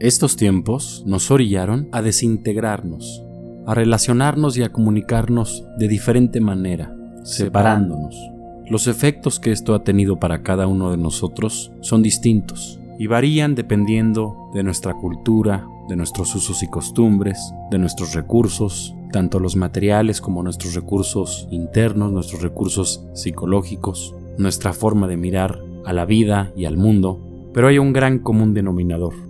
Estos tiempos nos orillaron a desintegrarnos, a relacionarnos y a comunicarnos de diferente manera, separándonos. Los efectos que esto ha tenido para cada uno de nosotros son distintos y varían dependiendo de nuestra cultura, de nuestros usos y costumbres, de nuestros recursos, tanto los materiales como nuestros recursos internos, nuestros recursos psicológicos, nuestra forma de mirar a la vida y al mundo, pero hay un gran común denominador.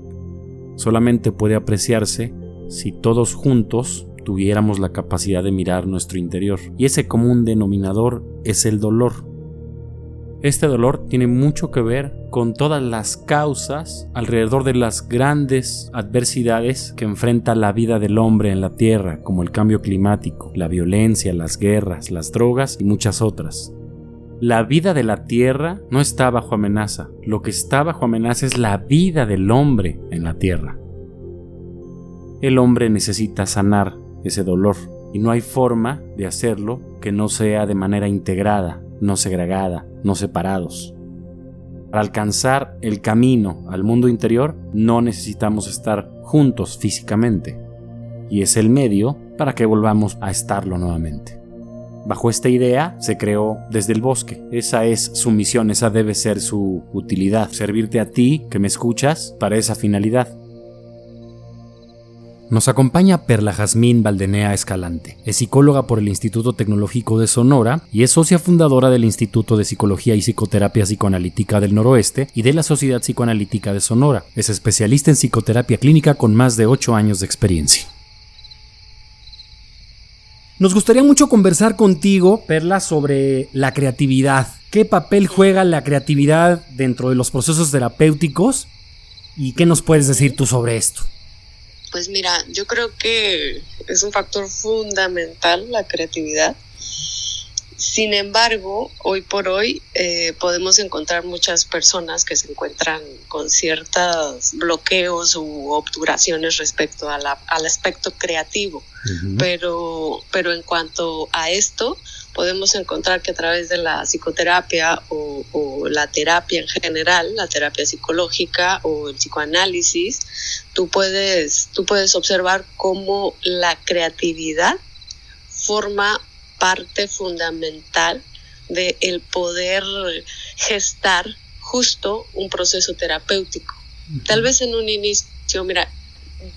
Solamente puede apreciarse si todos juntos tuviéramos la capacidad de mirar nuestro interior, y ese común denominador es el dolor. Este dolor tiene mucho que ver con todas las causas alrededor de las grandes adversidades que enfrenta la vida del hombre en la Tierra, como el cambio climático, la violencia, las guerras, las drogas y muchas otras. La vida de la Tierra no está bajo amenaza, lo que está bajo amenaza es la vida del hombre en la Tierra. El hombre necesita sanar ese dolor y no hay forma de hacerlo que no sea de manera integrada, no segregada, no separados. Para alcanzar el camino al mundo interior no necesitamos estar juntos físicamente y es el medio para que volvamos a estarlo nuevamente. Bajo esta idea se creó desde el bosque. Esa es su misión, esa debe ser su utilidad, servirte a ti que me escuchas para esa finalidad. Nos acompaña Perla Jazmín Valdenea Escalante. Es psicóloga por el Instituto Tecnológico de Sonora y es socia fundadora del Instituto de Psicología y Psicoterapia Psicoanalítica del Noroeste y de la Sociedad Psicoanalítica de Sonora. Es especialista en psicoterapia clínica con más de 8 años de experiencia. Nos gustaría mucho conversar contigo, Perla, sobre la creatividad. ¿Qué papel juega la creatividad dentro de los procesos terapéuticos? ¿Y qué nos puedes decir tú sobre esto? Pues mira, yo creo que es un factor fundamental la creatividad. Sin embargo, hoy por hoy eh, podemos encontrar muchas personas que se encuentran con ciertos bloqueos u obturaciones respecto al aspecto creativo. pero, pero en cuanto a esto, podemos encontrar que a través de la psicoterapia o, la terapia en general, la terapia psicológica o el psicoanálisis, tú puedes, tú puedes observar cómo la creatividad forma parte fundamental de el poder gestar justo un proceso terapéutico. Tal vez en un inicio, mira,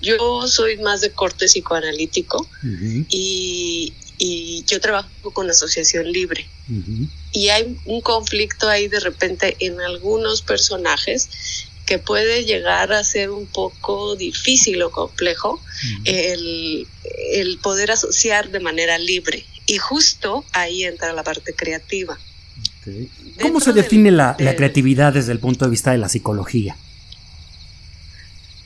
yo soy más de corte psicoanalítico y, y yo trabajo con asociación libre. Y hay un conflicto ahí de repente en algunos personajes que puede llegar a ser un poco difícil o complejo el, poder asociar de manera libre. Y justo ahí entra la parte creativa. ¿Cómo se define la, la creatividad desde el punto de vista de la psicología?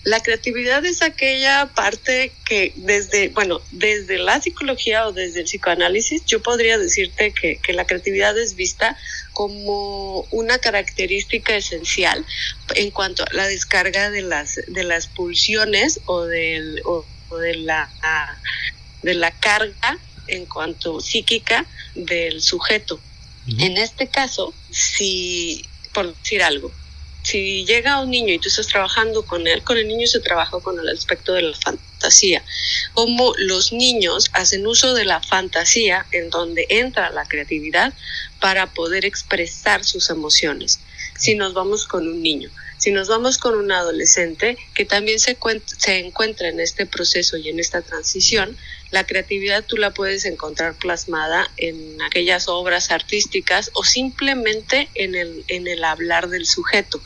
La creatividad es aquella parte que desde, bueno, desde la psicología o desde el psicoanálisis, yo podría decirte que, la creatividad es vista como una característica esencial en cuanto a la descarga de las, de las pulsiones o, del, o, de, la, de la carga en cuanto psíquica del sujeto. En este caso, si, por decir algo, si llega un niño y tú estás trabajando con él, con el niño se trabaja con el aspecto de la fantasía. Cómo los niños hacen uso de la fantasía en donde entra la creatividad para poder expresar sus emociones. Si nos vamos con un niño, si nos vamos con un adolescente que también se, se encuentra en este proceso y en esta transición, la creatividad tú la puedes encontrar plasmada en aquellas obras artísticas o simplemente en el, en el hablar del sujeto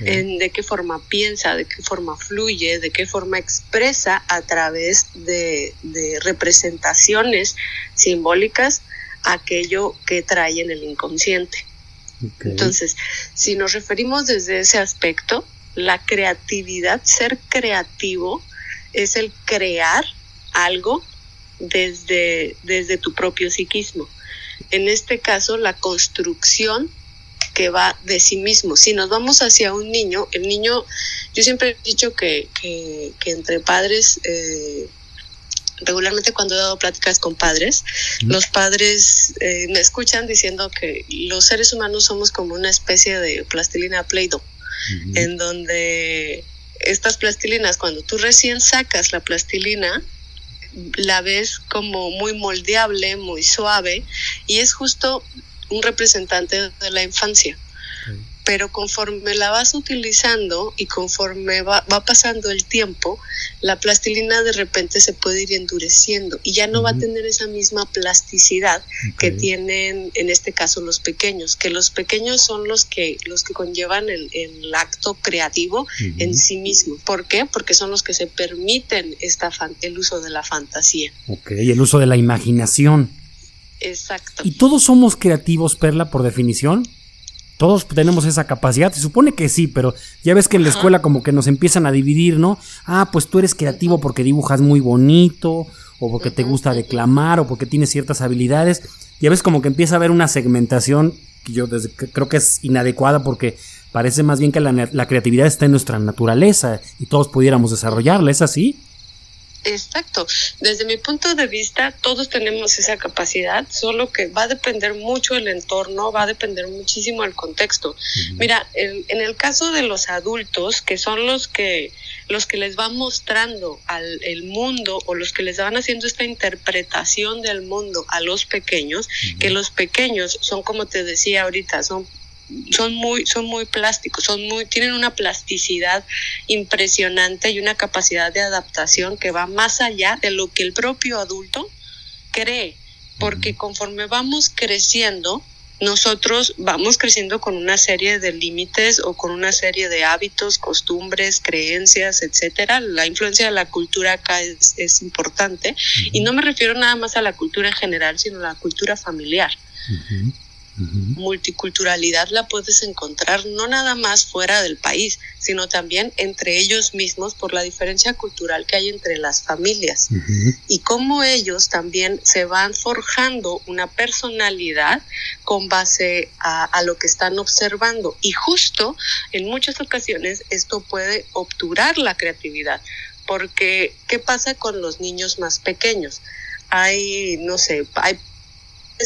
en de qué forma piensa, de qué forma fluye, de qué forma expresa a través de, representaciones simbólicas aquello que trae en el inconsciente. Entonces, si nos referimos desde ese aspecto, la creatividad, ser creativo, es el crear algo desde, desde tu propio psiquismo. En este caso, la construcción que va de sí mismo. Si nos vamos hacia un niño, el niño, yo siempre he dicho que, entre padres, eh, regularmente cuando he dado pláticas con padres, los padres eh, me escuchan diciendo que los seres humanos somos como una especie de plastilina Play-Doh, en donde estas plastilinas, cuando tú recién sacas la plastilina, la ves como muy moldeable, muy suave, y es justo un representante de la infancia pero conforme la vas utilizando y conforme va, pasando el tiempo, la plastilina de repente se puede ir endureciendo y ya no va a tener esa misma plasticidad que tienen en este caso los pequeños, que los pequeños son los que, los que conllevan el, acto creativo en sí mismo. ¿Por qué? Porque son los que se permiten esta el uso de la fantasía. Ok, y el uso de la imaginación. Exacto. ¿Y todos somos creativos, Perla, por definición? Todos tenemos esa capacidad, se supone que sí, pero ya ves que en la escuela como que nos empiezan a dividir, ¿no? Ah, pues tú eres creativo porque dibujas muy bonito, o porque te gusta declamar, o porque tienes ciertas habilidades. Ya ves como que empieza a haber una segmentación que yo desde, creo que es inadecuada porque parece más bien que la, la creatividad está en nuestra naturaleza y todos pudiéramos desarrollarla, ¿es así? Exacto. Desde mi punto de vista, todos tenemos esa capacidad, solo que va a depender mucho el entorno, va a depender muchísimo el contexto. Mira, en, el caso de los adultos, que son los que los que les van mostrando al el mundo o los que les van haciendo esta interpretación del mundo a los pequeños, que los pequeños son como te decía ahorita, son son muy, son muy plásticos, son muy, tienen una plasticidad impresionante y una capacidad de adaptación que va más allá de lo que el propio adulto cree, porque conforme vamos creciendo, nosotros vamos creciendo con una serie de límites o con una serie de hábitos, costumbres, creencias, etcétera. La influencia de la cultura acá es, importante. Y no me refiero nada más a la cultura en general, sino a la cultura familiar multiculturalidad la puedes encontrar no nada más fuera del país, sino también entre ellos mismos por la diferencia cultural que hay entre las familias. Y cómo ellos también se van forjando una personalidad con base a, a lo que están observando. Y justo en muchas ocasiones esto puede obturar la creatividad porque ¿qué pasa con los niños más pequeños? Hay, no sé, hay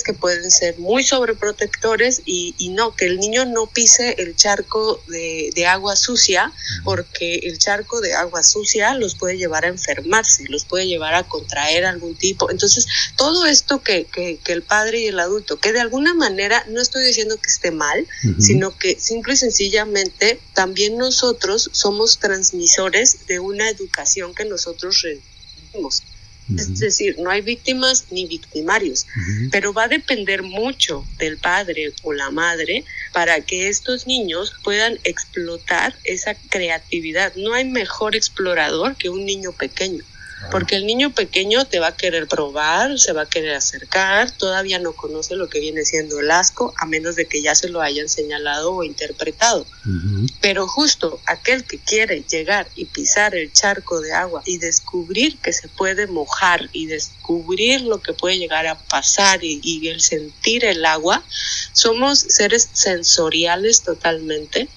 que pueden ser muy sobreprotectores y, y, no, que el niño no pise el charco de, de, agua sucia, porque el charco de agua sucia los puede llevar a enfermarse, los puede llevar a contraer algún tipo. Entonces, todo esto que, que, que el padre y el adulto, que de alguna manera, no estoy diciendo que esté mal, sino que simple y sencillamente también nosotros somos transmisores de una educación que nosotros recibimos. Es decir, no hay víctimas ni victimarios, pero va a depender mucho del padre o la madre para que estos niños puedan explotar esa creatividad. No hay mejor explorador que un niño pequeño. Porque el niño pequeño te va a querer probar, se va a querer acercar, todavía no conoce lo que viene siendo el asco, a menos de que ya se lo hayan señalado o interpretado. Pero justo aquel que quiere llegar y pisar el charco de agua y descubrir que se puede mojar y descubrir lo que puede llegar a pasar y, y el sentir el agua, somos seres sensoriales totalmente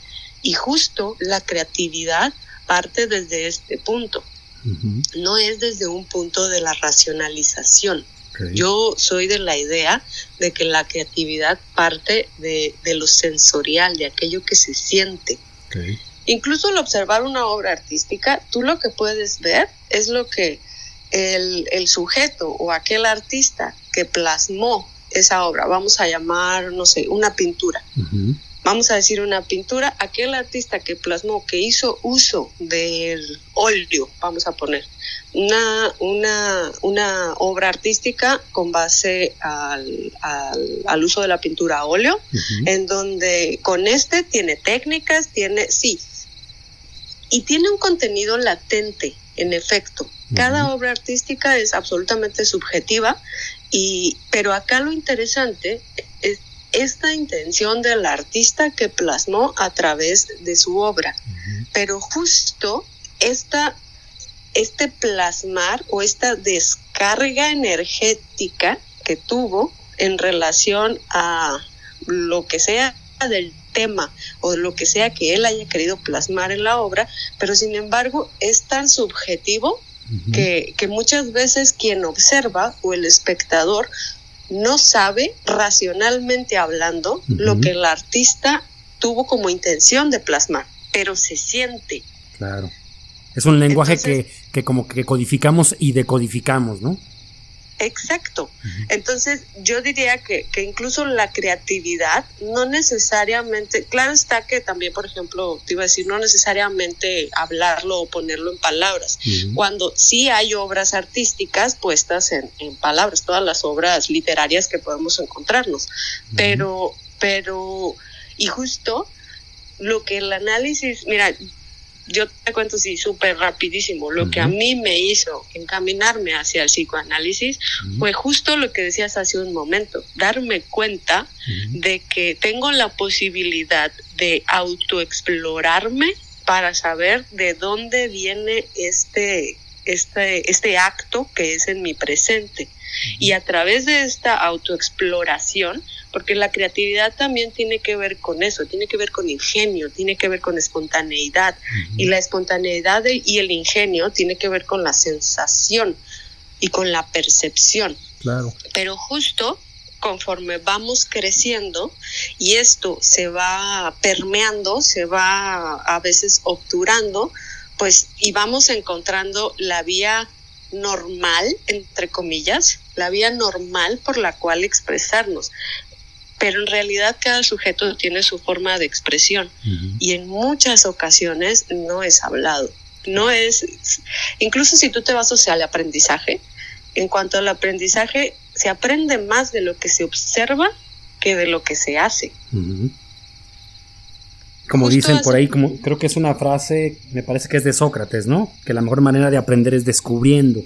y justo la creatividad parte desde este punto no es desde un punto de la racionalización. Yo soy de la idea de que la creatividad parte de, lo sensorial, de aquello que se siente. Incluso al observar una obra artística, tú lo que puedes ver es lo que el, sujeto o aquel artista que plasmó esa obra, vamos a llamar, no sé, una pintura vamos a decir una pintura, aquel artista que plasmó, que hizo uso del óleo, vamos a poner, una, una, una obra artística con base al, al, uso de la pintura a óleo, en donde con este tiene técnicas, tiene, sí, y tiene un contenido latente, en efecto. Cada obra artística es absolutamente subjetiva, y, pero acá lo interesante es esta intención del artista que plasmó a través de su obra. Pero justo esta, este plasmar o esta descarga energética que tuvo en relación a lo que sea del tema o lo que sea que él haya querido plasmar en la obra, pero sin embargo es tan subjetivo que, que, muchas veces quien observa o el espectador no sabe, racionalmente hablando, lo que el artista tuvo como intención de plasmar, pero se siente. Claro. Es un lenguaje que, que como que codificamos y decodificamos, ¿no? Exacto. Entonces, yo diría que, que, incluso la creatividad no necesariamente, claro está que también, por ejemplo, te iba a decir, no necesariamente hablarlo o ponerlo en palabras. Cuando sí hay obras artísticas puestas en, en, palabras, todas las obras literarias que podemos encontrarnos. Pero, pero, y justo lo que el análisis, mira, yo te cuento así súper rapidísimo, lo que a mí me hizo encaminarme hacia el psicoanálisis fue justo lo que decías hace un momento, darme cuenta de que tengo la posibilidad de autoexplorarme para saber de dónde viene este, este, este acto que es en mi presente. Y a través de esta autoexploración, porque la creatividad también tiene que ver con eso, tiene que ver con ingenio, tiene que ver con espontaneidad, y la espontaneidad y el ingenio tiene que ver con la sensación y con la percepción. Claro. Pero justo conforme vamos creciendo y esto se va permeando, se va a veces obturando, pues y vamos encontrando la vía normal, entre comillas, la vía normal por la cual expresarnos. Pero en realidad cada sujeto tiene su forma de expresión y en muchas ocasiones no es hablado. No es, incluso si tú te vas hacia el aprendizaje, en cuanto al aprendizaje, se aprende más de lo que se observa que de lo que se hace. Como dicen por ahí, como creo que es una frase, me parece que es de Sócrates, ¿no? Que la mejor manera de aprender es descubriendo.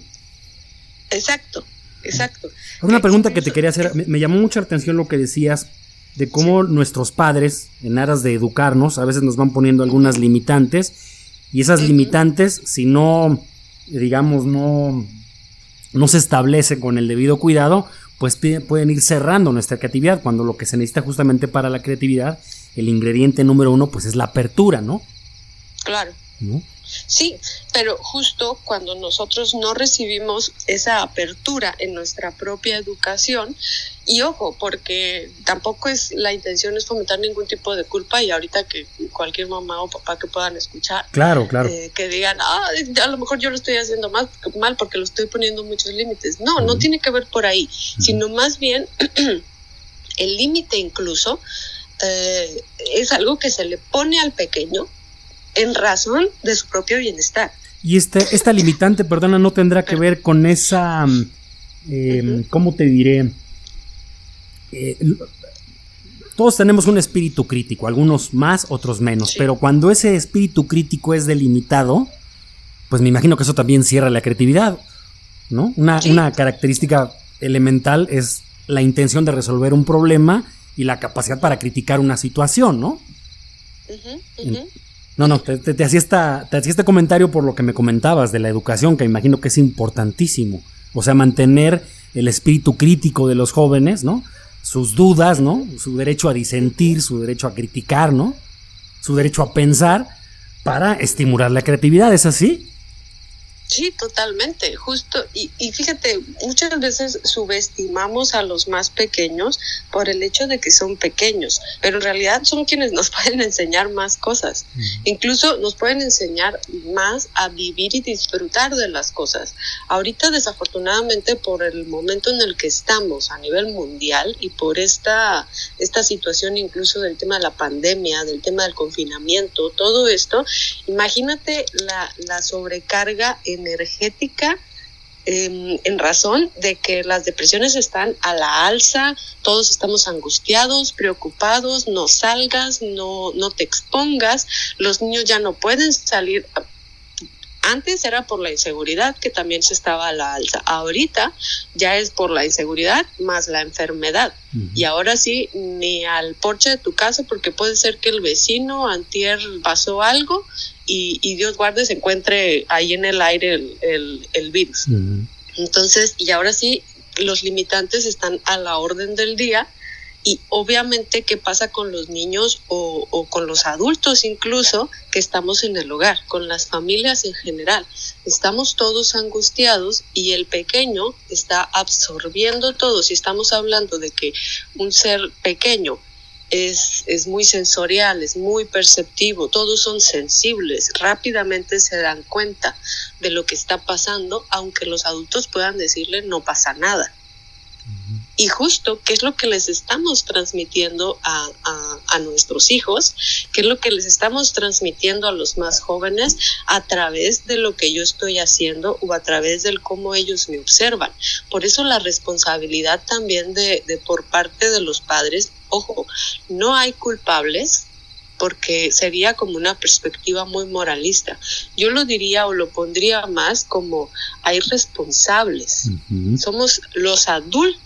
Exacto, exacto. Una pregunta que te quería hacer, me, llamó mucha atención lo que decías de cómo nuestros padres, en aras de educarnos, a veces nos van poniendo algunas limitantes y esas limitantes, si no, digamos, no, no se establece con el debido cuidado, pues pueden ir cerrando nuestra creatividad, cuando lo que se necesita justamente para la creatividad, el ingrediente número uno, pues es la apertura, ¿no? Claro. Sí, pero justo cuando nosotros no recibimos esa apertura en nuestra propia educación, y ojo, porque tampoco es la intención es fomentar ningún tipo de culpa y ahorita que cualquier mamá o papá que puedan escuchar, claro, claro. Eh, que digan, ah, a lo mejor yo lo estoy haciendo mal, mal porque lo estoy poniendo muchos límites. No, no tiene que ver por ahí, sino más bien el límite incluso eh, es algo que se le pone al pequeño en razón de su propio bienestar. Y este, esta limitante, perdona, no tendrá que ver con esa, eh, ¿cómo te diré? Eh, todos tenemos un espíritu crítico, algunos más, otros menos, pero cuando ese espíritu crítico es delimitado, pues me imagino que eso también cierra la creatividad, ¿no? Una, una característica elemental es la intención de resolver un problema y la capacidad para criticar una situación, ¿no? No, no, te, hacía esta, te hacía este comentario por lo que me comentabas de la educación, que imagino que es importantísimo. O sea, mantener el espíritu crítico de los jóvenes, ¿no? Sus dudas, ¿no? Su derecho a disentir, su derecho a criticar, ¿no? Su derecho a pensar para estimular la creatividad, ¿es así? Sí, totalmente, justo. Y, y, fíjate, muchas veces subestimamos a los más pequeños por el hecho de que son pequeños, pero en realidad son quienes nos pueden enseñar más cosas. Incluso nos pueden enseñar más a vivir y disfrutar de las cosas. Ahorita, desafortunadamente, por el momento en el que estamos a nivel mundial y por esta, esta situación incluso del tema de la pandemia, del tema del confinamiento, todo esto, imagínate la, la sobrecarga energética em, en razón de que las depresiones están a la alza, todos estamos angustiados, preocupados, no salgas, no, no te expongas, los niños ya no pueden salir. Antes era por la inseguridad que también se estaba a la alza. Ahorita ya es por la inseguridad más la enfermedad. Y ahora sí, ni al porche de tu casa, porque puede ser que el vecino antier pasó algo y, Dios guarde se encuentre ahí en el aire el, virus. Entonces, y ahora sí, los limitantes están a la orden del día y obviamente qué pasa con los niños o, o, con los adultos incluso que estamos en el hogar, con las familias en general. Estamos todos angustiados y el pequeño está absorbiendo todo. Si estamos hablando de que un ser pequeño es, es, muy sensorial, es muy perceptivo, todos son sensibles, rápidamente se dan cuenta de lo que está pasando, aunque los adultos puedan decirle no pasa nada. Y justo, ¿qué es lo que les estamos transmitiendo a, a, nuestros hijos? ¿Qué es lo que les estamos transmitiendo a los más jóvenes a través de lo que yo estoy haciendo o a través del cómo ellos me observan? Por eso la responsabilidad también de, de por parte de los padres, ojo, no hay culpables, porque sería como una perspectiva muy moralista. Yo lo diría o lo pondría más como hay responsables. Somos los adultos,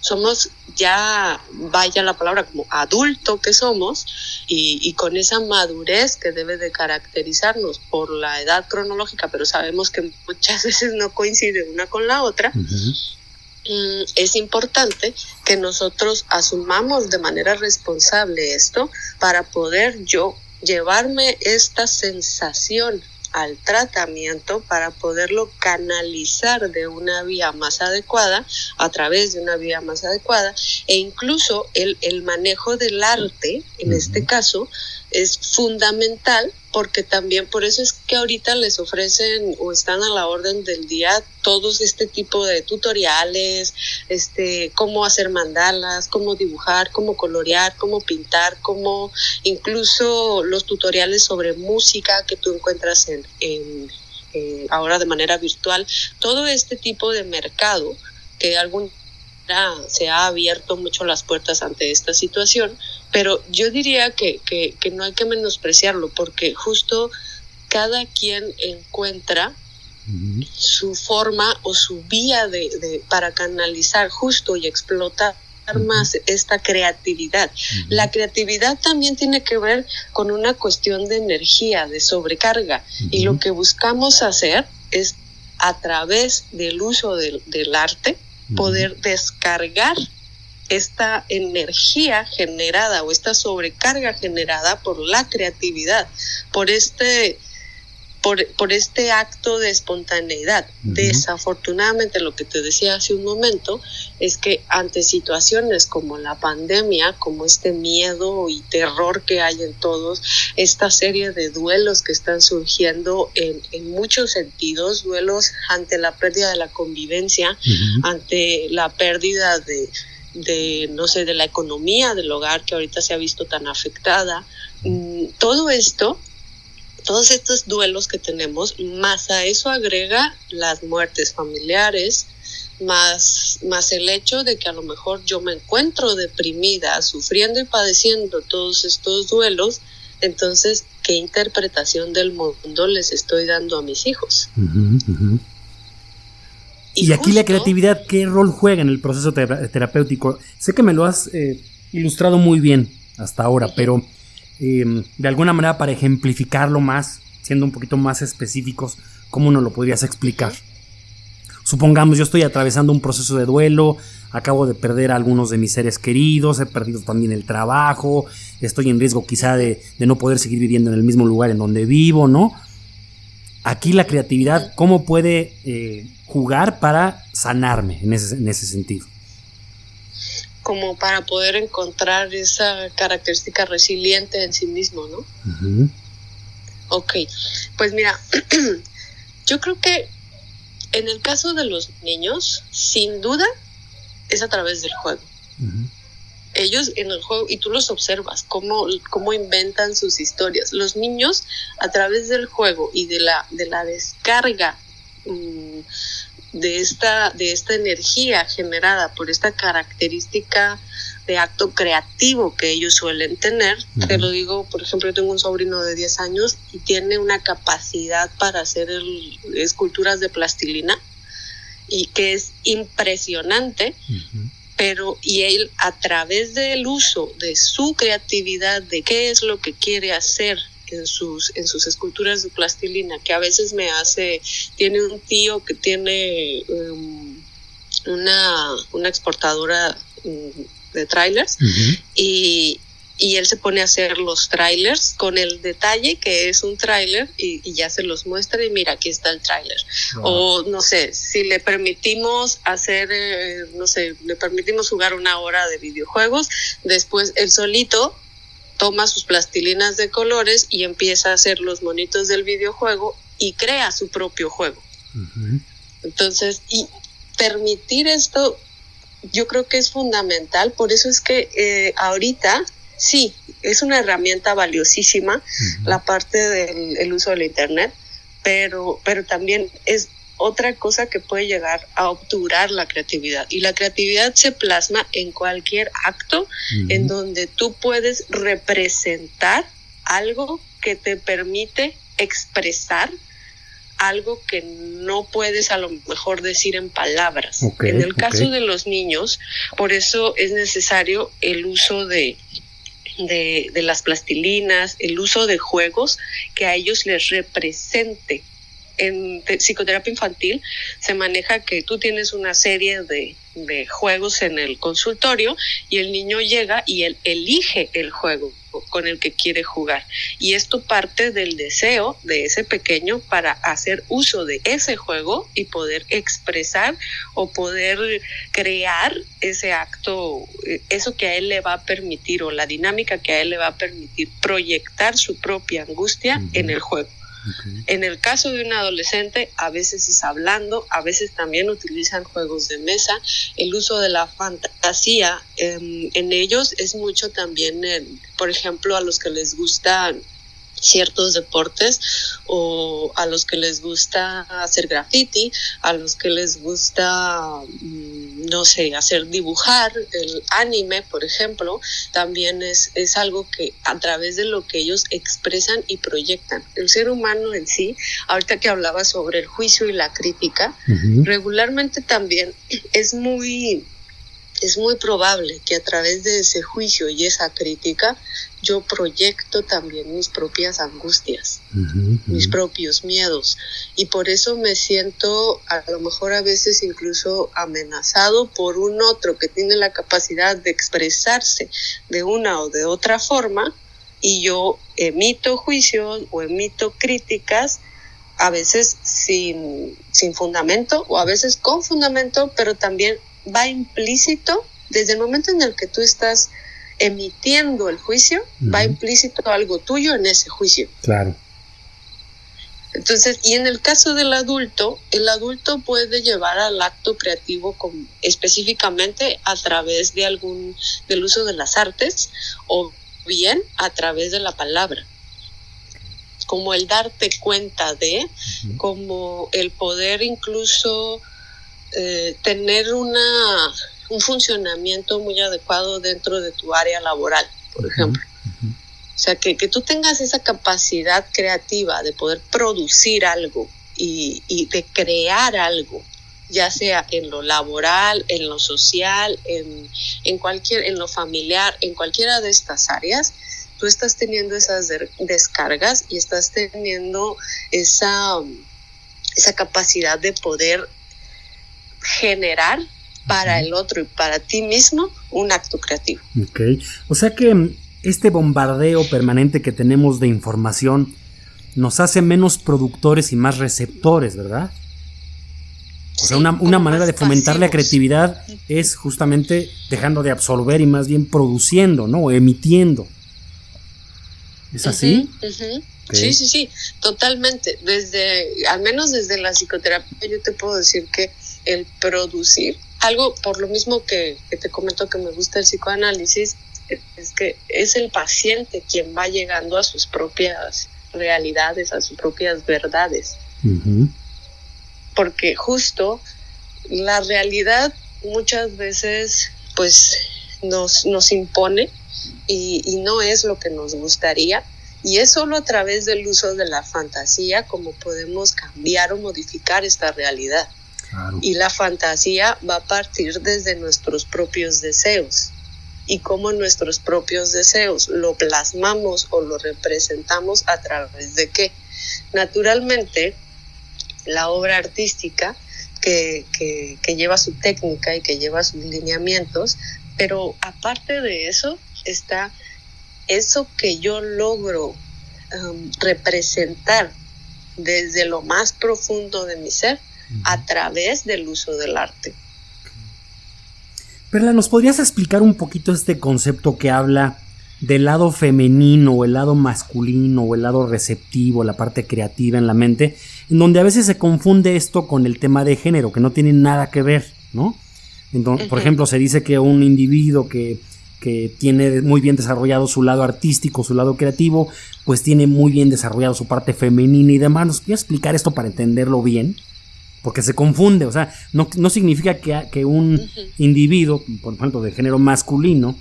somos ya, vaya la palabra, como adulto que somos y, con esa madurez que debe de caracterizarnos por la edad cronológica, pero sabemos que muchas veces no coincide una con la otra. Mm, es importante que nosotros asumamos de manera responsable esto para poder yo llevarme esta sensación al tratamiento para poderlo canalizar de una vía más adecuada, a través de una vía más adecuada, e incluso el, el manejo del arte, en este caso, es fundamental porque también por eso es que ahorita les ofrecen o están a la orden del día todos este tipo de tutoriales, este, cómo hacer mandalas, cómo dibujar, cómo colorear, cómo pintar, cómo incluso los tutoriales sobre música que tú encuentras en, eh, ahora de manera virtual, todo este tipo de mercado que algún se ha abierto mucho las puertas ante esta situación, pero yo diría que, no hay que menospreciarlo porque justo cada quien encuentra su forma o su vía de, para canalizar justo y explotar más esta creatividad. La creatividad también tiene que ver con una cuestión de energía, de sobrecarga, y lo que buscamos hacer es a través del uso del arte, poder descargar esta energía generada o esta sobrecarga generada por la creatividad, por este, por, este acto de espontaneidad. Desafortunadamente, lo que te decía hace un momento es que ante situaciones como la pandemia, como este miedo y terror que hay en todos, esta serie de duelos que están surgiendo en, muchos sentidos, duelos ante la pérdida de la convivencia, ante la pérdida de de, no sé, de la economía del hogar que ahorita se ha visto tan afectada. Mm, todo esto, todos estos duelos que tenemos, más a eso agrega las muertes familiares, más, más el hecho de que a lo mejor yo me encuentro deprimida, sufriendo y padeciendo todos estos duelos, entonces, ¿qué interpretación del mundo les estoy dando a mis hijos? Y, aquí la creatividad, ¿qué rol juega en el proceso terapéutico? Sé que me lo has eh, ilustrado muy bien hasta ahora, pero em, de alguna manera para ejemplificarlo más, siendo un poquito más específicos, ¿cómo nos lo podrías explicar? Supongamos, yo estoy atravesando un proceso de duelo, acabo de perder a algunos de mis seres queridos, he perdido también el trabajo, estoy en riesgo quizá de, de no poder seguir viviendo en el mismo lugar en donde vivo, ¿no? Aquí la creatividad, ¿cómo puede eh, jugar para sanarme en ese, en ese sentido? Como para poder encontrar esa característica resiliente en sí mismo, ¿no? Ok, pues mira, yo creo que en el caso de los niños, sin duda, es a través del juego ellos en el juego, y tú los observas, cómo, cómo inventan sus historias. Los niños, a través del juego y de la, de la descarga mm, de, esta, de esta energía generada por esta característica de acto creativo que ellos suelen tener. Te lo digo, por ejemplo, yo tengo un sobrino de 10 años y tiene una capacidad para hacer esculturas de plastilina y que es impresionante pero y él a través del uso de su creatividad, de qué es lo que quiere hacer en sus, en sus esculturas de plastilina, que a veces me hace, tiene un tío que tiene um, una, una exportadora um, de trailers y, y él se pone a hacer los trailers con el detalle que es un trailer y, ya se los muestra y mira, aquí está el trailer. O no sé, si le permitimos hacer, eh, no sé, le permitimos jugar una hora de videojuegos, después él solito toma sus plastilinas de colores y empieza a hacer los monitos del videojuego y crea su propio juego. Entonces, y permitir esto yo creo que es fundamental, por eso es que eh, ahorita sí, es una herramienta valiosísima la parte del uso del Internet, pero, pero también es otra cosa que puede llegar a obturar la creatividad. Y la creatividad se plasma en cualquier acto en donde tú puedes representar algo que te permite expresar algo que no puedes a lo mejor decir en palabras. en el caso de los niños, por eso es necesario el uso de, de, de, las plastilinas, el uso de juegos que a ellos les represente. En psicoterapia infantil se maneja que tú tienes una serie de, juegos en el consultorio y el niño llega y él elige el juego con el que quiere jugar. Y esto parte del deseo de ese pequeño para hacer uso de ese juego y poder expresar o poder crear ese acto, eh, eso que a él le va a permitir o la dinámica que a él le va a permitir proyectar su propia angustia en el juego. En el caso de un adolescente, a veces es hablando, a veces también utilizan juegos de mesa. El uso de la fantasía em, en ellos es mucho también, por ejemplo, a los que les gustan ciertos deportes o a los que les gusta hacer graffiti, a los que les gusta, mm, no sé, hacer dibujar, el anime, por ejemplo, también es, es algo que a través de lo que ellos expresan y proyectan. El ser humano en sí, ahorita que hablaba sobre el juicio y la crítica, regularmente también es muy es muy probable que a través de ese juicio y esa crítica yo proyecto también mis propias angustias, mis propios miedos. Y por eso me siento a lo mejor a veces incluso amenazado por un otro que tiene la capacidad de expresarse de una o de otra forma y yo emito juicios o emito críticas a veces sin, sin fundamento o a veces con fundamento, pero también va implícito, desde el momento en el que tú estás emitiendo el juicio, va implícito algo tuyo en ese juicio. Claro. Entonces, y en el caso del adulto, el adulto puede llevar al acto creativo específicamente a través de algún, del uso de las artes o bien a través de la palabra. Como el darte cuenta de, como el poder incluso eh, tener una, un funcionamiento muy adecuado dentro de tu área laboral, por ejemplo. O sea, que, que, tú tengas esa capacidad creativa de poder producir algo y, y, de crear algo, ya sea en lo laboral, en lo social, en, en, cualquier, en lo familiar, en cualquiera de estas áreas, tú estás teniendo esas descargas y estás teniendo esa, esa capacidad de poder generar para el otro y para ti mismo un acto creativo. Ok, o sea que mm, este bombardeo permanente que tenemos de información nos hace menos productores y más receptores, ¿verdad? O sea, una, manera de fomentar la creatividad es justamente dejando de absorber y más bien produciendo, ¿no? O emitiendo. ¿Es así? Sí, sí, sí, totalmente. Desde, al menos desde la psicoterapia, yo te puedo decir que el producir. Algo por lo mismo que, te comento que me gusta el psicoanálisis, es que es el paciente quien va llegando a sus propias realidades, a sus propias verdades. Porque justo la realidad muchas veces pues nos, nos impone y, y, no es lo que nos gustaría. Y es solo a través del uso de la fantasía como podemos cambiar o modificar esta realidad. Y la fantasía va a partir desde nuestros propios deseos y cómo nuestros propios deseos lo plasmamos o lo representamos a través de qué. Naturalmente, la obra artística que, que, lleva su técnica y que lleva sus lineamientos, pero aparte de eso está eso que yo logro um, representar desde lo más profundo de mi ser a través del uso del arte. Perla, ¿nos podrías explicar un poquito este concepto que habla del lado femenino o el lado masculino o el lado receptivo, la parte creativa en la mente, en donde a veces se confunde esto con el tema de género, que no tiene nada que ver, ¿no? Entonces, Por ejemplo, se dice que un individuo que, que tiene muy bien desarrollado su lado artístico, su lado creativo, pues tiene muy bien desarrollado su parte femenina y demás. ¿Nos puede explicar esto para entenderlo bien? Porque se confunde, o sea, no, no significa que, que un individuo, por ejemplo, de género masculino,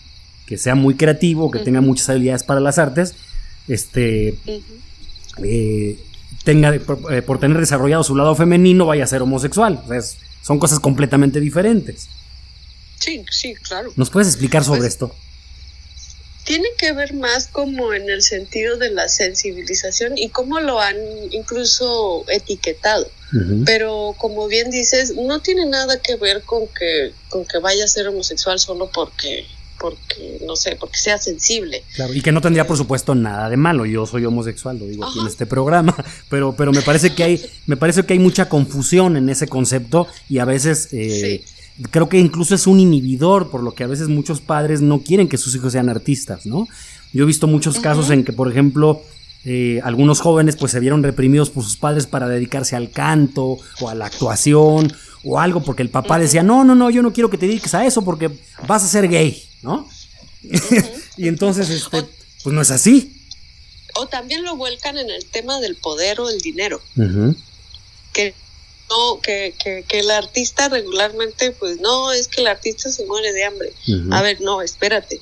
que sea muy creativo, que tenga muchas habilidades para las artes, este, eh, tenga, eh, por, tener desarrollado su lado femenino, vaya a ser homosexual. son cosas completamente diferentes. Sí, sí, claro. ¿Nos puedes explicar sobre pues, esto? Tiene que ver más como en el sentido de la sensibilización y cómo lo han incluso etiquetado. Pero como bien dices, no tiene nada que ver con que, con que vaya a ser homosexual solo porque porque, no sé, porque sea sensible. Claro, y que no tendría, por supuesto, nada de malo. Yo soy homosexual, lo digo aquí en este programa, pero, pero me parece que hay, me parece que hay mucha confusión en ese concepto y a veces eh, creo que incluso es un inhibidor, por lo que a veces muchos padres no quieren que sus hijos sean artistas, ¿no? Yo he visto muchos casos en que, por ejemplo, eh, algunos jóvenes pues se vieron reprimidos por sus padres para dedicarse al canto o a la actuación o algo porque el papá decía, no, no, no, yo no quiero que te dediques a eso porque vas a ser gay, ¿no? y entonces, este, pues no es así. O también lo vuelcan en el tema del poder o el dinero. Que no, que, que, el artista regularmente, pues no, es que el artista se muere de hambre. A ver, no, espérate.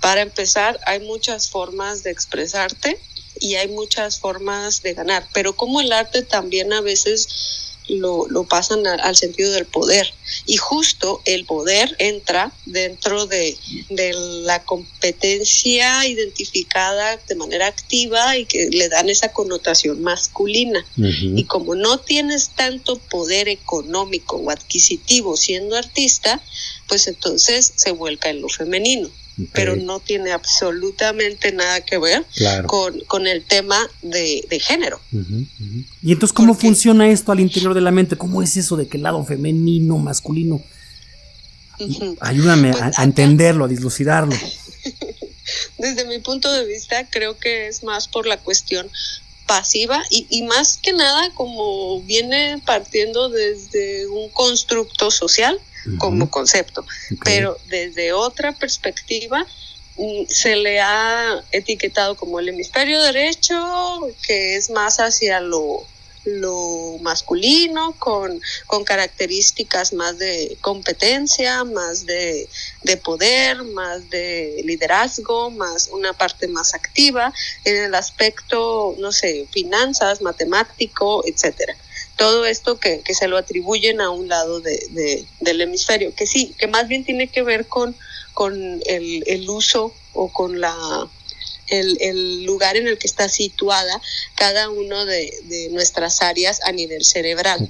Para empezar, hay muchas formas de expresarte y hay muchas formas de ganar, pero como el arte también a veces lo, lo pasan al sentido del poder. Y justo el poder entra dentro de, la competencia identificada de manera activa y que le dan esa connotación masculina. Y como no tienes tanto poder económico o adquisitivo siendo artista, pues entonces se vuelca en lo femenino pero no tiene absolutamente nada que ver con, el tema de, género. Y entonces, ¿cómo funciona esto al interior de la mente? ¿Cómo es eso de que el lado femenino, masculino? Ayúdame pues a, entenderlo, a dislucidarlo. Desde mi punto de vista, creo que es más por la cuestión pasiva y, y, más que nada como viene partiendo desde un constructo social como concepto. Pero desde otra perspectiva, mm, se le ha etiquetado como el hemisferio derecho, que es más hacia lo, lo masculino, con, con, características más de competencia, más de, de, poder, más de liderazgo, más una parte más activa en el aspecto, no sé, finanzas, matemático, etcétera todo esto que, se lo atribuyen a un lado de, del hemisferio, que sí, que más bien tiene que ver con, con el, uso o con la el, lugar en el que está situada cada uno de, nuestras áreas a nivel cerebral.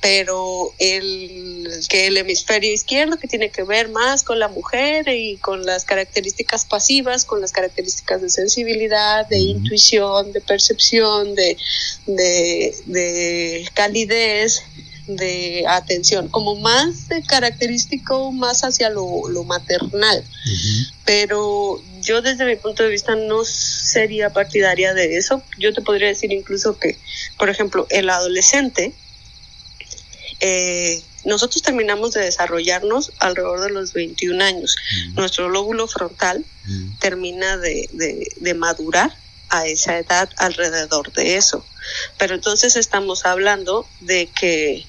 Pero el que el hemisferio izquierdo que tiene que ver más con la mujer y con las características pasivas, con las características de sensibilidad, de intuición, de percepción, de, de, calidez, de atención, como más de característico, más hacia lo, maternal. Pero yo desde mi punto de vista no sería partidaria de eso. Yo te podría decir incluso que, por ejemplo, el adolescente, eh, nosotros terminamos de desarrollarnos alrededor de los 21 años. Nuestro lóbulo frontal termina de, de, madurar a esa edad alrededor de eso. Pero entonces estamos hablando de que,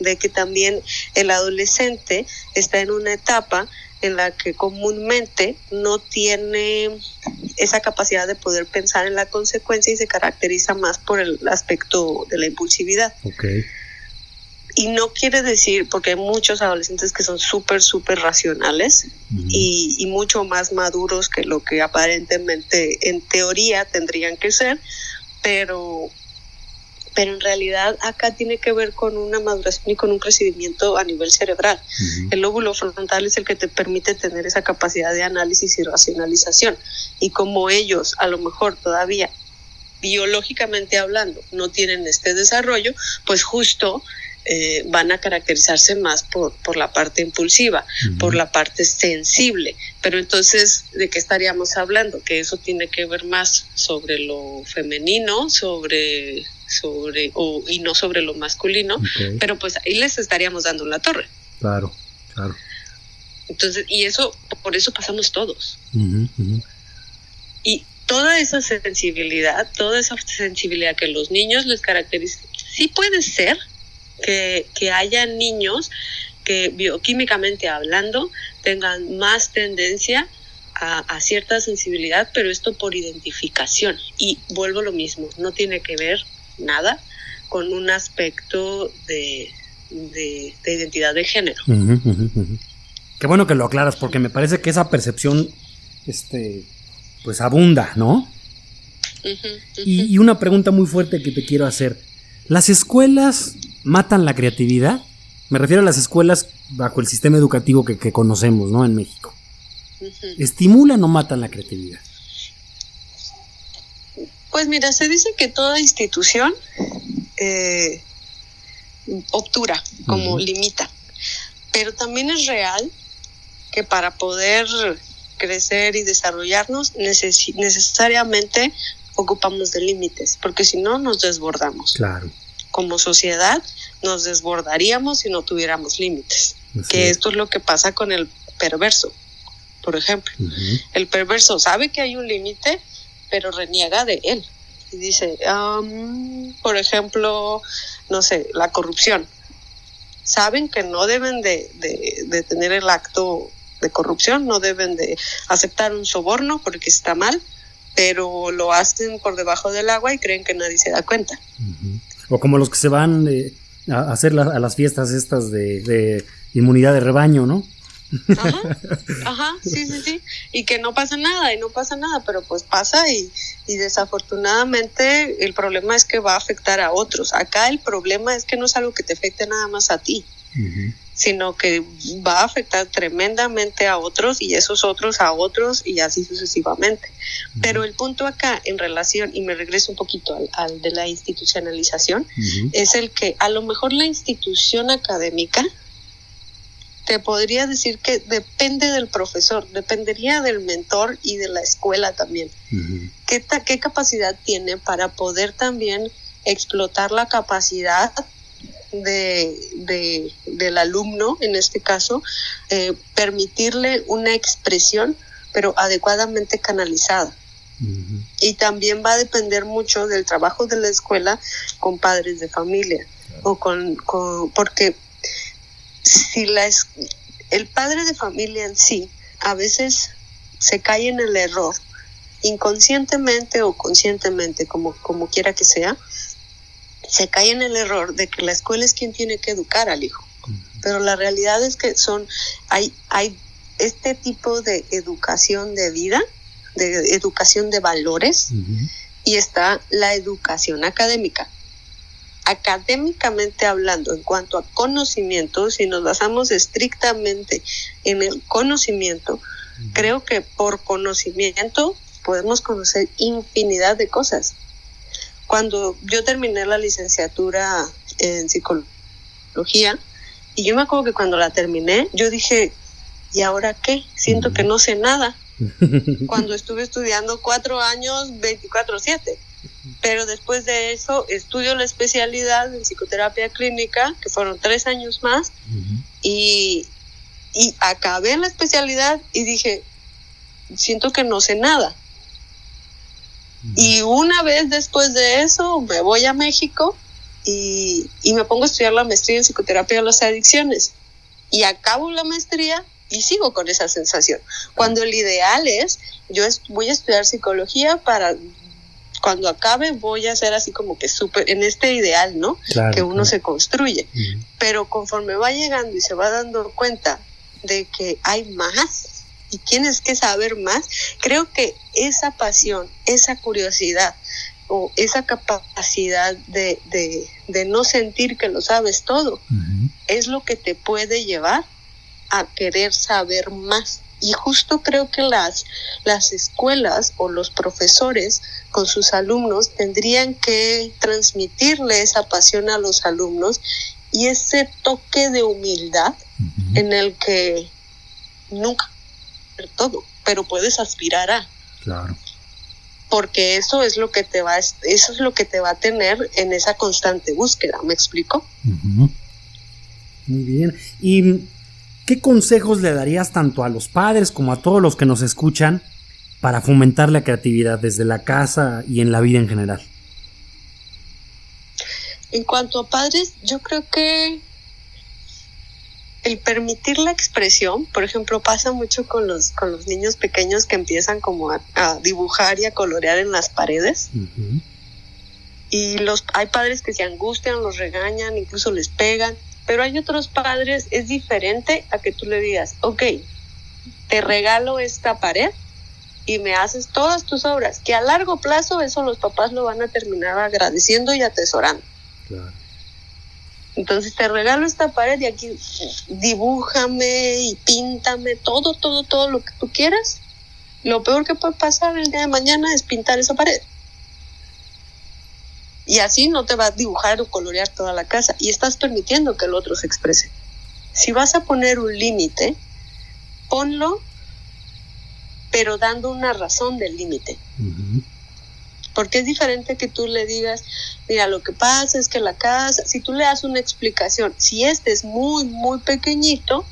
de que también el adolescente está en una etapa en la que comúnmente no tiene esa capacidad de poder pensar en la consecuencia y se caracteriza más por el aspecto de la impulsividad. Okay. Y no quiere decir, porque hay muchos adolescentes que son súper, súper racionales y, mucho más maduros que lo que aparentemente en teoría tendrían que ser, pero, pero en realidad acá tiene que ver con una maduración y con un crecimiento a nivel cerebral. El lóbulo frontal es el que te permite tener esa capacidad de análisis y racionalización. Y como ellos a lo mejor todavía biológicamente hablando no tienen este desarrollo, pues justo eh, van a caracterizarse más por, por la parte impulsiva, por la parte sensible. Pero entonces, ¿de qué estaríamos hablando? Que eso tiene que ver más sobre lo femenino, sobre sobre o, y no sobre lo masculino, pero pues ahí les estaríamos dando la torre. Claro, claro. Entonces, y eso, por eso pasamos todos. Y toda esa sensibilidad, toda esa sensibilidad que los niños les caracteriza, sí puede ser que, que haya niños que bioquímicamente hablando tengan más tendencia a, a, cierta sensibilidad, pero esto por identificación. Y vuelvo a lo mismo, no tiene que ver nada con un aspecto de, de, identidad de género. Qué bueno que lo aclaras, porque me parece que esa percepción, este, pues abunda, ¿no? Y, y, una pregunta muy fuerte que te quiero hacer. ¿Las escuelas matan la creatividad? Me refiero a las escuelas bajo el sistema educativo que, que conocemos, ¿no? En México. ¿Estimulan o matan la creatividad? Pues mira, se dice que toda institución eh, obtura, como limita, pero también es real que para poder crecer y desarrollarnos necesariamente ocupamos de límites, porque si no nos desbordamos. Claro. Como sociedad nos desbordaríamos si no tuviéramos límites. que esto es lo que pasa con el perverso, por ejemplo. El perverso sabe que hay un límite, pero reniega de él. Y dice, por ejemplo, no sé, la corrupción. Saben que no deben de, de, tener el acto de corrupción, no deben de aceptar un soborno porque está mal, pero lo hacen por debajo del agua y creen que nadie se da cuenta. O como los que se van eh, a hacer a las fiestas estas de, de inmunidad de rebaño, ¿no? Ajá, ajá, sí, sí, sí. Y que no pasa nada, y no pasa nada, pero pues pasa y, y desafortunadamente el problema es que va a afectar a otros. Acá el problema es que no es algo que te afecte nada más a ti, sino que va a afectar tremendamente a otros y esos otros a otros y así sucesivamente. Pero el punto acá en relación, y me regreso un poquito al, al de la institucionalización, es el que a lo mejor la institución académica, te podría decir que depende del profesor, dependería del mentor y de la escuela también. ¿Qué, ¿Qué capacidad tiene para poder también explotar la capacidad de, del alumno, en este caso, eh, permitirle una expresión, pero adecuadamente canalizada? Y también va a depender mucho del trabajo de la escuela con padres de familia, o con, con porque si la el padre de familia en sí a veces se cae en el error, inconscientemente o conscientemente, como, como quiera que sea, se cae en el error de que la escuela es quien tiene que educar al hijo. Pero la realidad es que son, hay, hay este tipo de educación de vida, de educación de valores, y está la educación académica académicamente hablando, en cuanto a conocimiento, si nos basamos estrictamente en el conocimiento, creo que por conocimiento podemos conocer infinidad de cosas. Cuando yo terminé la licenciatura en psicología, y yo me acuerdo que cuando la terminé, yo dije, ¿y ahora qué? Siento que no sé nada. Cuando estuve estudiando cuatro años, 24/7 pero después de eso estudio la especialidad en psicoterapia clínica, que fueron tres años más, y, y acabé la especialidad y dije, siento que no sé nada. Y una vez después de eso me voy a México y, y, me pongo a estudiar la maestría en psicoterapia de las adicciones. Y acabo la maestría y sigo con esa sensación. Cuando el ideal es, yo voy a estudiar psicología para cuando acabe voy a ser así como que súper en este ideal, ¿no? que uno se construye. Pero conforme va llegando y se va dando cuenta de que hay más y tienes que saber más, creo que esa pasión, esa curiosidad o esa capacidad de, de, no sentir que lo sabes todo es lo que te puede llevar a querer saber más. Y justo creo que las, las escuelas o los profesores con sus alumnos tendrían que transmitirle esa pasión a los alumnos y ese toque de humildad en el que nunca todo, pero puedes aspirar a. Claro. Porque eso es lo que te va, eso es lo que te va a tener en esa constante búsqueda, ¿me explico? Muy bien. ¿Y qué consejos le darías tanto a los padres como a todos los que nos escuchan para fomentar la creatividad desde la casa y en la vida en general? En cuanto a padres, yo creo que el permitir la expresión, por ejemplo, pasa mucho con los, con los niños pequeños que empiezan como a, dibujar y a colorear en las paredes. Y los, hay padres que se angustian, los regañan, incluso les pegan, pero hay otros padres, es diferente a que tú le digas, ok, te regalo esta pared y me haces todas tus obras, que a largo plazo eso los papás lo van a terminar agradeciendo y atesorando. Claro. Entonces te regalo esta pared y aquí dibújame y píntame todo, todo, todo lo que tú quieras. Lo peor que puede pasar el día de mañana es pintar esa pared. Y así no te va a dibujar o colorear toda la casa y estás permitiendo que el otro se exprese. Si vas a poner un límite, ponlo, pero dando una razón del límite. Porque es diferente que tú le digas, mira, lo que pasa es que la casa, si tú le das una explicación, si este es muy, muy pequeñito,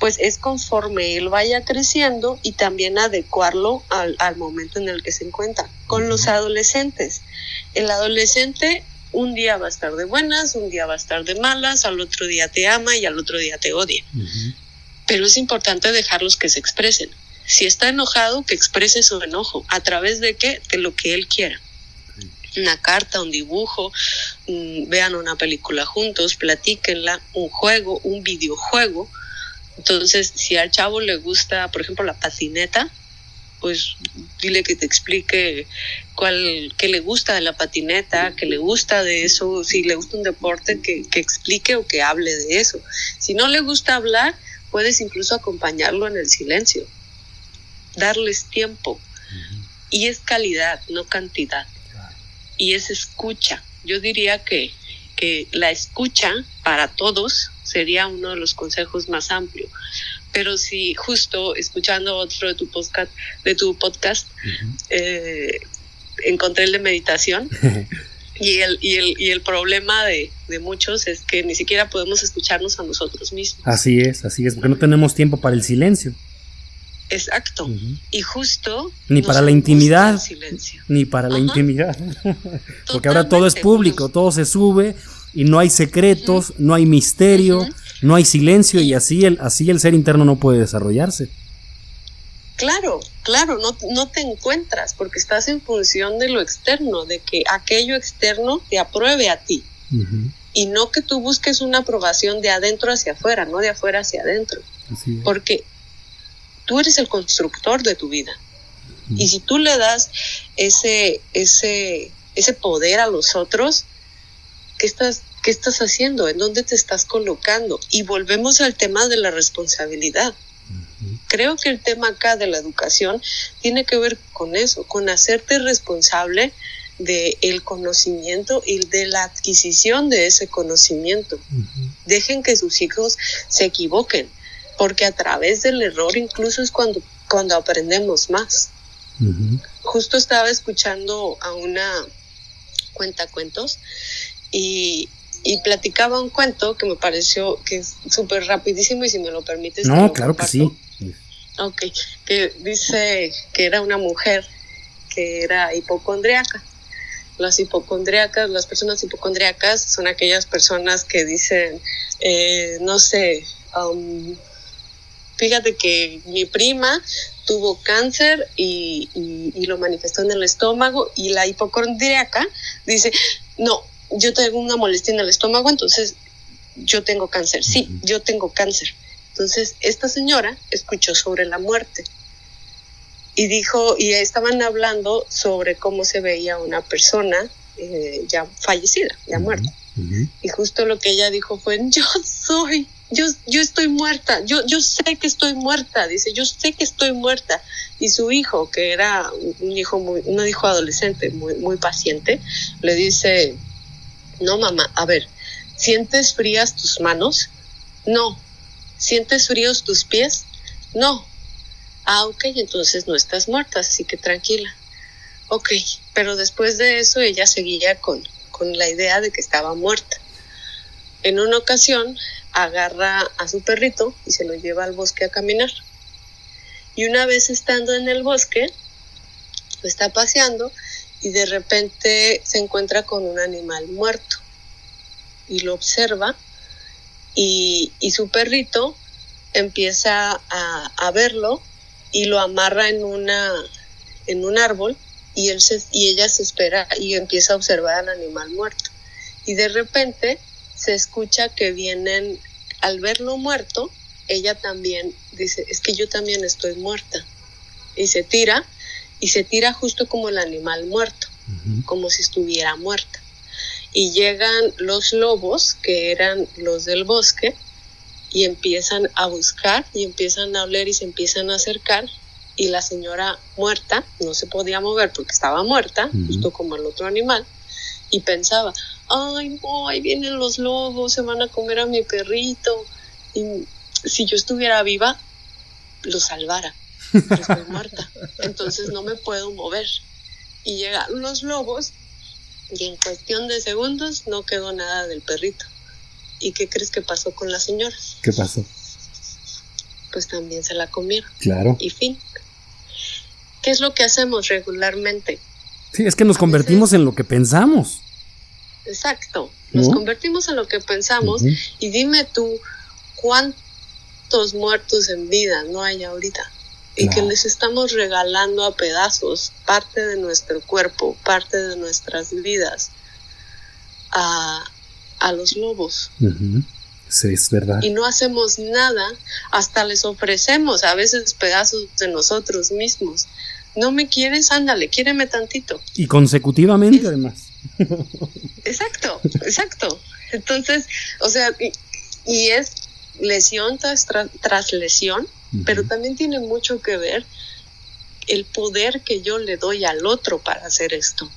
pues es conforme él vaya creciendo y también adecuarlo al, al momento en el que se encuentra. Con los adolescentes, el adolescente un día va a estar de buenas, un día va a estar de malas, al otro día te ama y al otro día te odia. Pero es importante dejarlos que se expresen. Si está enojado, que exprese su enojo. ¿A través de qué? De lo que él quiera. Una carta, un dibujo, vean una película juntos, platíquenla, un juego, un videojuego. Entonces, si al chavo le gusta, por ejemplo, la patineta, pues dile que te explique cuál, qué le gusta de la patineta, qué le gusta de eso, si le gusta un deporte, que, que explique o que hable de eso. Si no le gusta hablar, puedes incluso acompañarlo en el silencio darles tiempo. Y es calidad, no cantidad. Y es escucha. Yo diría que, que la escucha para todos sería uno de los consejos más amplios. Pero si justo escuchando otro de tu podcast, de tu podcast eh, encontré el de meditación, y el, y el, y el problema de, de, muchos es que ni siquiera podemos escucharnos a nosotros mismos. Así es, así es, porque no tenemos tiempo para el silencio. Exacto. Y justo. Ni para la intimidad. Ni para la intimidad. Porque ahora todo es público, todo se sube y no hay secretos, no hay misterio, no hay silencio y así el, así el ser interno no puede desarrollarse. Claro, claro, no, no te encuentras porque estás en función de lo externo, de que aquello externo te apruebe a ti. Y no que tú busques una aprobación de adentro hacia afuera, no de afuera hacia adentro. Porque tú eres el constructor de tu vida. Y si tú le das ese, ese, ese poder a los otros, ¿qué estás, ¿qué estás haciendo? ¿En dónde te estás colocando? Y volvemos al tema de la responsabilidad. Creo que el tema acá de la educación tiene que ver con eso, con hacerte responsable del el conocimiento y de la adquisición de ese conocimiento. Dejen que sus hijos se equivoquen porque a través del error incluso es cuando, cuando aprendemos más. Justo estaba escuchando a una cuentacuentos y, y platicaba un cuento que me pareció que es súper rapidísimo y si me lo permites. No, claro que sí. Ok, que dice que era una mujer que era hipocondriaca. Las hipocondriacas, las personas hipocondriacas son aquellas personas que dicen, eh, no sé, um, Fíjate que mi prima tuvo cáncer y, lo manifestó en el estómago y la hipocondriaca dice, no, yo tengo una molestia en el estómago, entonces yo tengo cáncer. Sí, yo tengo cáncer. Entonces, esta señora escuchó sobre la muerte y dijo, y estaban hablando sobre cómo se veía una persona eh, ya fallecida, ya muerta. Y justo lo que ella dijo fue, yo soy, yo, yo estoy muerta, yo, yo sé que estoy muerta, dice, yo sé que estoy muerta. Y su hijo, que era un hijo muy, un hijo adolescente, muy, muy paciente, le dice, no mamá, a ver, ¿sientes frías tus manos? No. ¿Sientes fríos tus pies? No. Ah, ok, entonces no estás muerta, así que tranquila. Ok, pero después de eso ella seguía con, con la idea de que estaba muerta. En una ocasión agarra a su perrito y se lo lleva al bosque a caminar. Y una vez estando en el bosque, está paseando y de repente se encuentra con un animal muerto y lo observa y, su perrito empieza a, a, verlo y lo amarra en, una, en un árbol y, él se, y ella se espera y empieza a observar al animal muerto. Y de repente se escucha que vienen, al verlo muerto, ella también dice, es que yo también estoy muerta. Y se tira, y se tira justo como el animal muerto, como si estuviera muerta. Y llegan los lobos, que eran los del bosque, y empiezan a buscar y empiezan a oler y se empiezan a acercar y la señora muerta no se podía mover porque estaba muerta, justo como el otro animal, y pensaba, ay, no, ahí vienen los lobos, se van a comer a mi perrito, y si yo estuviera viva, lo salvara, pero estoy muerta, entonces no me puedo mover. Y llegaron los lobos y en cuestión de segundos no quedó nada del perrito. ¿Y qué crees que pasó con la señora? ¿Qué pasó? Pues también se la comieron. Claro. Y fin. ¿Qué es lo que hacemos regularmente? Sí, es que nos convertimos en lo que pensamos. Exacto, nos convertimos en lo que pensamos y dime tú cuántos muertos en vida no hay ahorita y que les estamos regalando a pedazos parte de nuestro cuerpo, parte de nuestras vidas a, a los lobos. Sí, es verdad. Y no hacemos nada, hasta les ofrecemos a veces pedazos de nosotros mismos. No me quieres, ándale, quiéreme tantito. Y consecutivamente además. Exacto, exacto. Entonces, o sea, y, es lesión tras, tras lesión, pero también tiene mucho que ver el poder que yo le doy al otro para hacer esto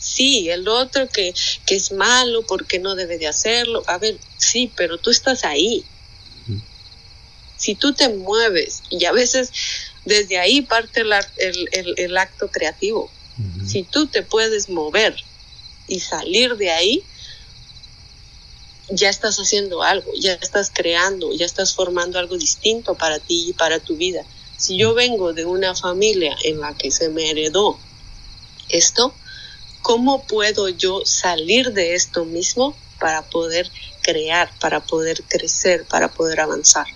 sí, el otro que, que es malo porque no debe de hacerlo. A ver, sí, pero tú estás ahí. Si tú te mueves, y a veces desde ahí parte el, acto creativo. Si tú te puedes mover y salir de ahí, ya estás haciendo algo, ya estás creando, ya estás formando algo distinto para ti y para tu vida. Si yo vengo de una familia en la que se me heredó esto, ¿cómo puedo yo salir de esto mismo para poder crear, para poder crecer, para poder avanzar?